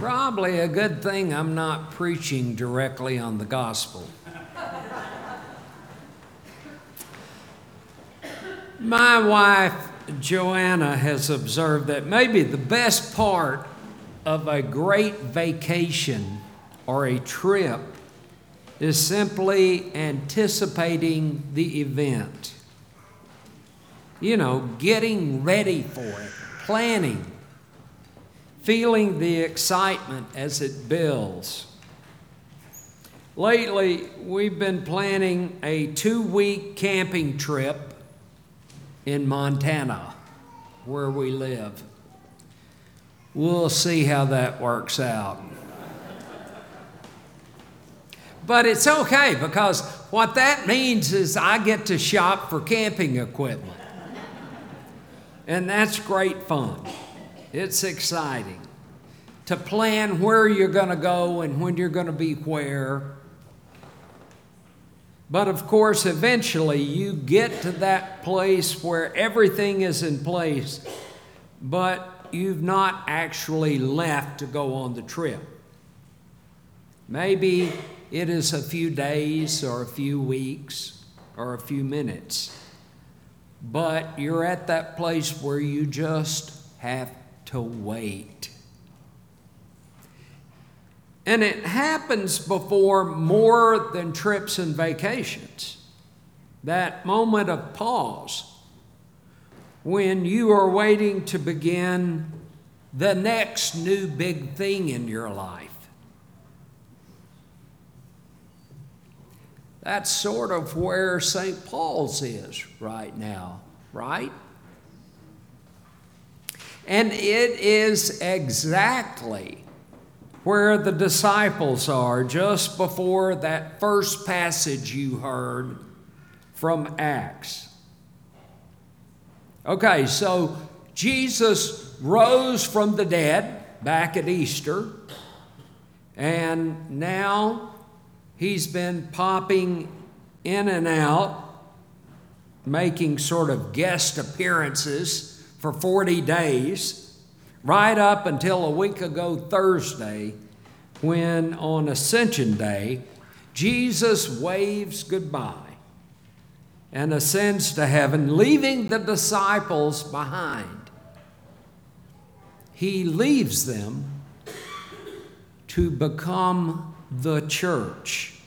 Probably a good thing I'm not preaching directly on the gospel. My wife, Joanna, has observed that maybe the best part of a great vacation or a trip is simply anticipating the event. You know, getting ready for it, planning, feeling the excitement as it builds. Lately, we've been planning a two week camping trip in Montana, where we live. We'll see how that works out. But it's okay because what that means is I get to shop for camping equipment. And that's great fun. It's exciting to plan where you're going to go and when you're going to be where. But of course, eventually you get to that place where everything is in place, but you've not actually left to go on the trip. Maybe it is a few days or a few weeks or a few minutes, but you're at that place where you just have to wait. And it happens before more than trips and vacations. That moment of pause when you are waiting to begin the next new big thing in your life. That's sort of where St. Paul's is right now, right? And it is exactly where the disciples are just before that first passage you heard from Acts. Okay, so Jesus rose from the dead back at Easter, and now he's been popping in and out, making sort of guest appearances for 40 days, right up until a week ago Thursday, when on Ascension Day, Jesus waves goodbye and ascends to heaven, leaving the disciples behind. He leaves them to become the church,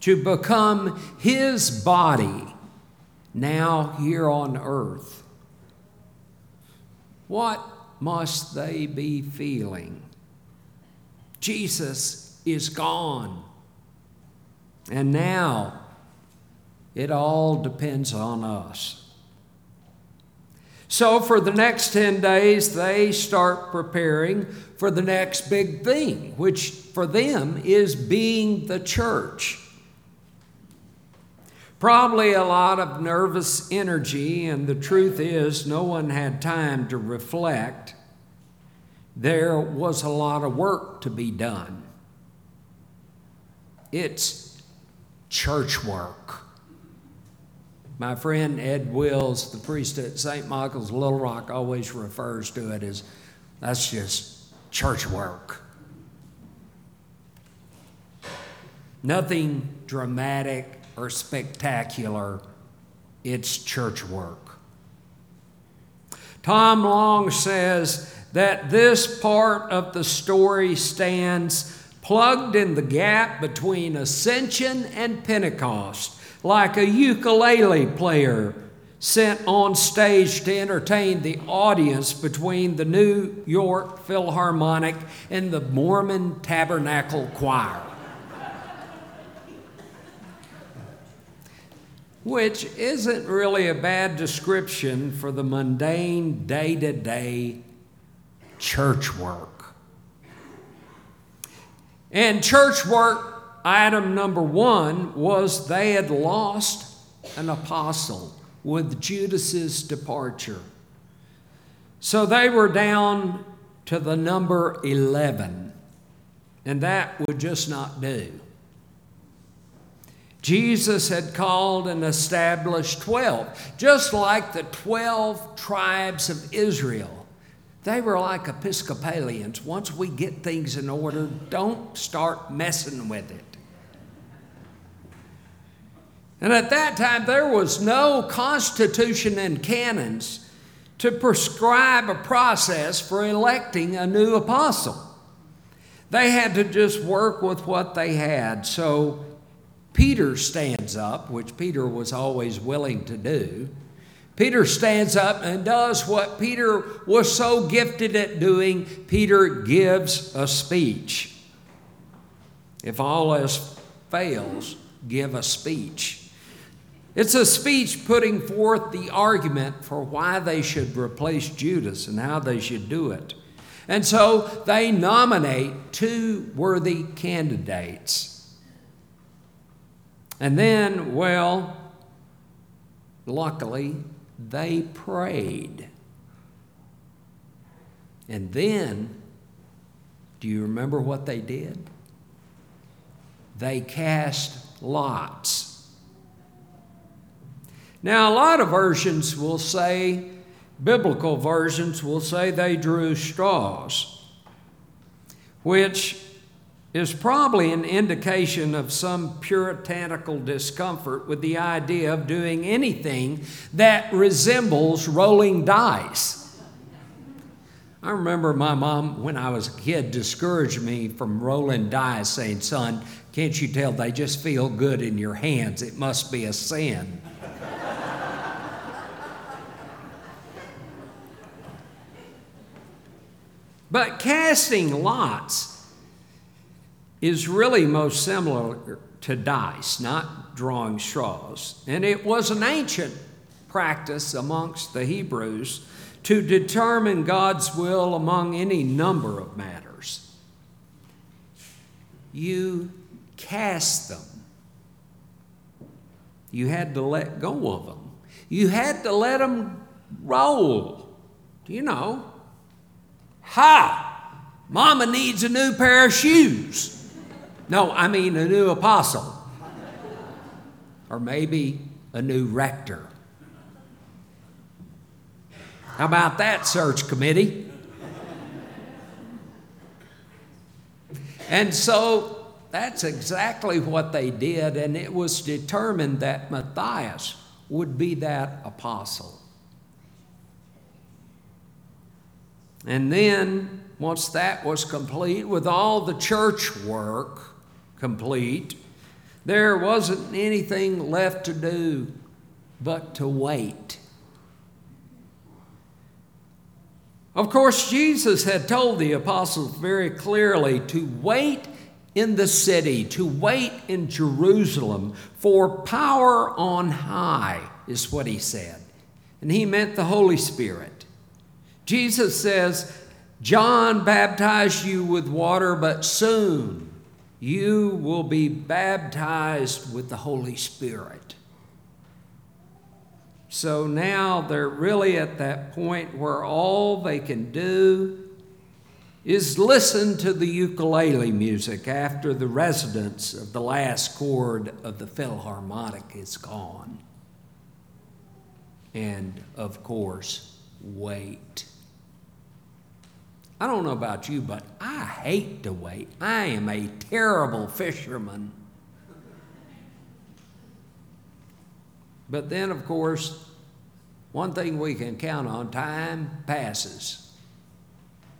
to become his body now here on earth. What must they be feeling? Jesus is gone. And now, it all depends on us. So, for the next 10 days, they start preparing for the next big thing, which for them is being the church. Probably a lot of nervous energy, and the truth is, no one had time to reflect. There was a lot of work to be done. It's church work. My friend Ed Wills, the priest at St. Michael's Little Rock, always refers to it as that's just church work. Nothing dramatic or spectacular, it's church work. Tom Long says that this part of the story stands plugged in the gap between ascension and Pentecost like a ukulele player sent on stage to entertain the audience between the New York Philharmonic and the Mormon Tabernacle Choir. Which isn't really a bad description for the mundane, day to day church work. And church work item number one was they had lost an apostle with Judas's departure. So they were down to the number 11, and that would just not do. Jesus had called and established 12, just like the 12 tribes of Israel They were like Episcopalians. Once we get things in order, don't start messing with it. And at that time, there was no constitution and canons to prescribe a process for electing a new apostle. They had to just work with what they had. So Peter stands up, which Peter was always willing to do. Peter stands up and does what Peter was so gifted at doing. Peter gives a speech. If all else fails, give a speech. It's a speech putting forth the argument for why they should replace Judas and how they should do it. And so they nominate two worthy candidates. And then, well, luckily, they prayed. And then, do you remember what they did? They cast lots. Now, a lot of versions will say, biblical versions will say they drew straws, which is probably an indication of some puritanical discomfort with the idea of doing anything that resembles rolling dice. I remember my mom, when I was a kid, discouraged me from rolling dice, saying, Son, can't you tell they just feel good in your hands? It must be a sin. but casting lots is really most similar to dice, not drawing straws. And it was an ancient practice amongst the Hebrews to determine God's will among any number of matters. You cast them. You had to let go of them. You had to let them roll. Do you know, ha! Mama needs a new pair of shoes. No, I mean a new apostle. Or maybe a new rector. How about that, search committee? And so that's exactly what they did, and it was determined that Matthias would be that apostle. And then, once that was complete, with all the church work, complete, there wasn't anything left to do but to wait. Of course, Jesus had told the apostles very clearly to wait in the city, to wait in Jerusalem for power on high, is what he said. And he meant the Holy Spirit. Jesus says, John baptized you with water, but soon you will be baptized with the Holy Spirit. So now they're really at that point where all they can do is listen to the ukulele music after the resonance of the last chord of the Philharmonic is gone. And of course, wait. I don't know about you, but I hate to wait. I am a terrible fisherman. But then, of course, one thing we can count on time passes.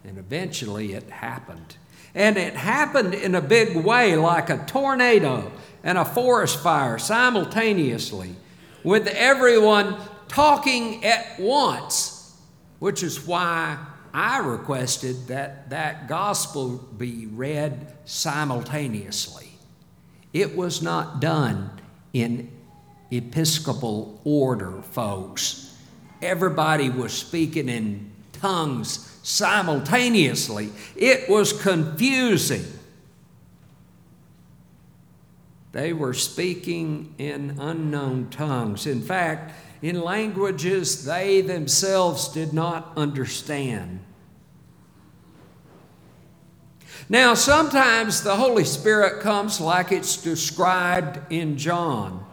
And eventually it happened. And it happened in a big way, like a tornado and a forest fire simultaneously, with everyone talking at once, which is why I requested that that gospel be read simultaneously. It was not done in episcopal order, folks. Everybody was speaking in tongues simultaneously. It was confusing. They were speaking in unknown tongues. In fact, in languages they themselves did not understand. Now, sometimes the Holy Spirit comes like it's described in John,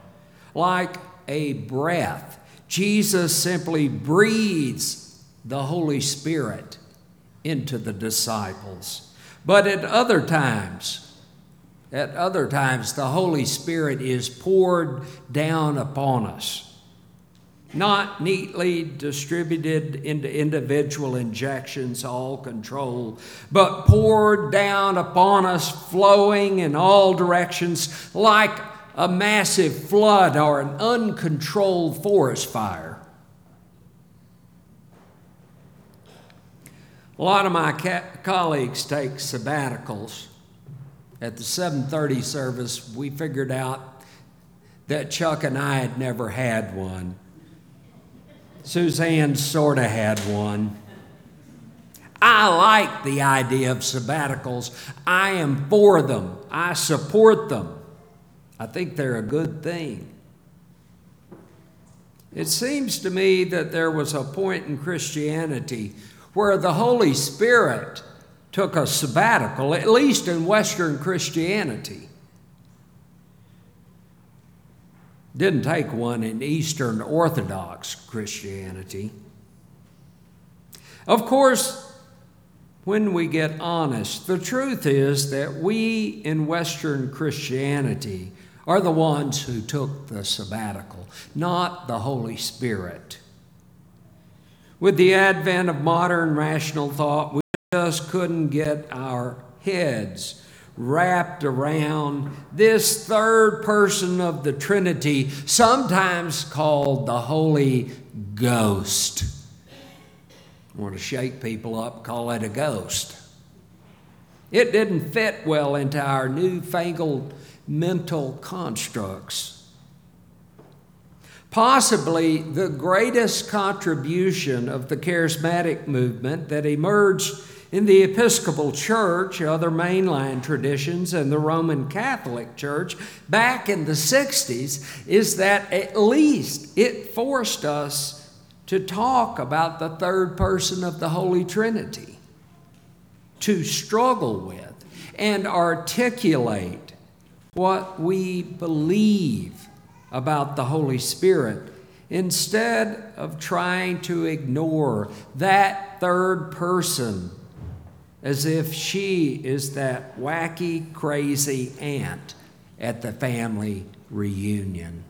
like a breath. Jesus simply breathes the Holy Spirit into the disciples. But at other times, at other times, the Holy Spirit is poured down upon us not neatly distributed into individual injections, all controlled, but poured down upon us, flowing in all directions like a massive flood or an uncontrolled forest fire. A lot of my ca- colleagues take sabbaticals. At the 7:30 service, we figured out that Chuck and I had never had one. Suzanne sort of had one. I like the idea of sabbaticals. I am for them. I support them. I think they're a good thing. It seems to me that there was a point in Christianity where the Holy Spirit took a sabbatical, at least in Western Christianity. Didn't take one in Eastern Orthodox Christianity. Of course, when we get honest, the truth is that we in Western Christianity are the ones who took the sabbatical, not the Holy Spirit. With the advent of modern rational thought, we just couldn't get our heads wrapped around this third person of the Trinity, sometimes called the Holy Ghost. I want to shake people up, call it a ghost. It didn't fit well into our newfangled mental constructs. Possibly the greatest contribution of the charismatic movement that emerged in the Episcopal Church, other mainline traditions, and the Roman Catholic Church back in the 60s is that at least it forced us to talk about the third person of the Holy Trinity, to struggle with and articulate what we believe about the Holy Spirit instead of trying to ignore that third person as if she is that wacky, crazy aunt at the family reunion.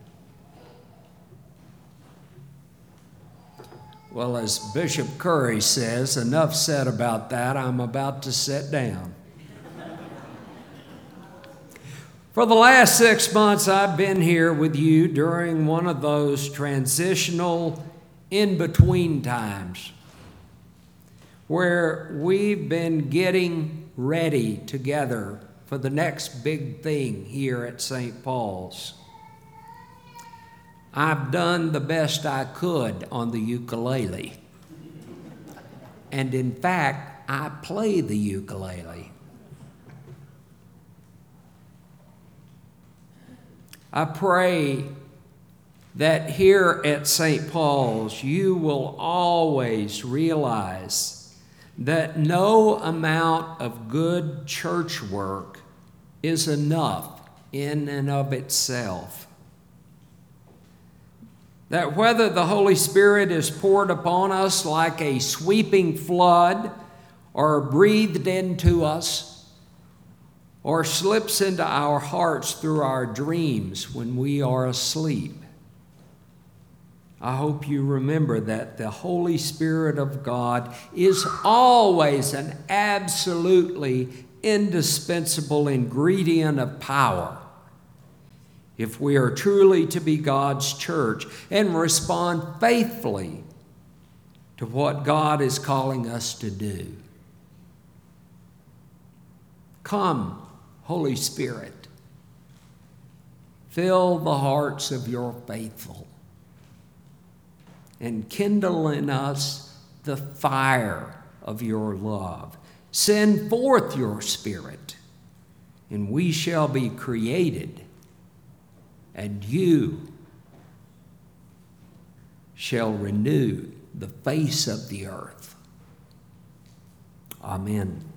Well, as Bishop Curry says, enough said about that. I'm about to sit down. For the last six months, I've been here with you during one of those transitional in between times where we've been getting ready together for the next big thing here at St. Paul's. I've done the best I could on the ukulele. And in fact, I play the ukulele. I pray that here at St. Paul's you will always realize that no amount of good church work is enough in and of itself. That whether the Holy Spirit is poured upon us like a sweeping flood, or breathed into us, or slips into our hearts through our dreams when we are asleep, I hope you remember that the Holy Spirit of God is always an absolutely indispensable ingredient of power if we are truly to be God's church and respond faithfully to what God is calling us to do. Come, Holy Spirit, fill the hearts of your faithful and kindle in us the fire of your love. Send forth your spirit, and we shall be created, and you shall renew the face of the earth. Amen.